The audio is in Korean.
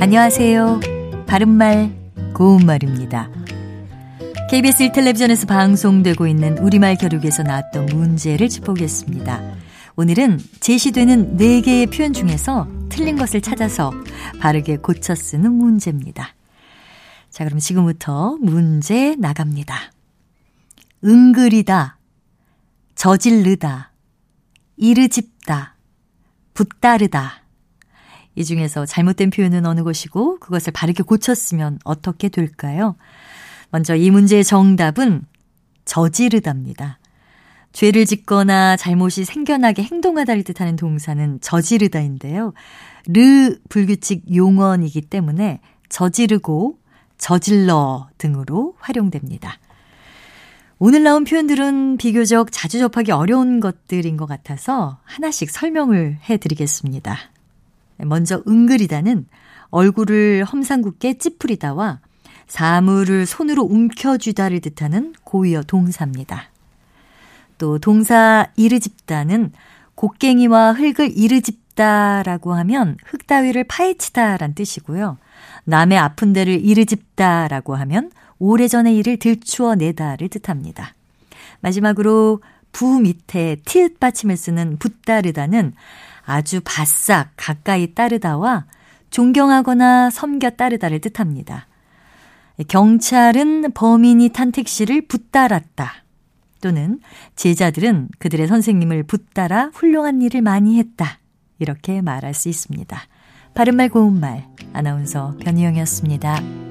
안녕하세요. 바른말, 고운말입니다. KBS 1텔레비전에서 방송되고 있는 우리말 겨루기에서 나왔던 문제를 짚어보겠습니다. 오늘은 제시되는 4개의 표현 중에서 틀린 것을 찾아서 바르게 고쳐 쓰는 문제입니다. 자, 그럼 지금부터 문제 나갑니다. 은글이다, 저질르다, 이르집다, 붙다르다. 이 중에서 잘못된 표현은 어느 것이고 그것을 바르게 고쳤으면 어떻게 될까요? 먼저 이 문제의 정답은 저지르다입니다. 죄를 짓거나 잘못이 생겨나게 행동하다를 뜻하는 동사는 저지르다인데요. 르 불규칙 용언이기 때문에 저지르고 저질러 등으로 활용됩니다. 오늘 나온 표현들은 비교적 자주 접하기 어려운 것들인 것 같아서 하나씩 설명을 해 드리겠습니다. 먼저 은그리다는 얼굴을 험상궂게 찌푸리다와 사물을 손으로 움켜쥐다를 뜻하는 고유어 동사입니다. 또 동사 이르집다는 곡괭이와 흙을 이르집다라고 하면 흙 따위를 파헤치다란 뜻이고요. 남의 아픈 데를 이르집다라고 하면 오래전의 일을 들추어 내다를 뜻합니다. 마지막으로 부 밑에 티읕 받침을 쓰는 붙다르다는 아주 바싹 가까이 따르다와 존경하거나 섬겨 따르다를 뜻합니다. 경찰은 범인이 탄 택시를 붙따랐다. 또는 제자들은 그들의 선생님을 붙따라 훌륭한 일을 많이 했다. 이렇게 말할 수 있습니다. 바른말 고운말 아나운서 변희영이었습니다.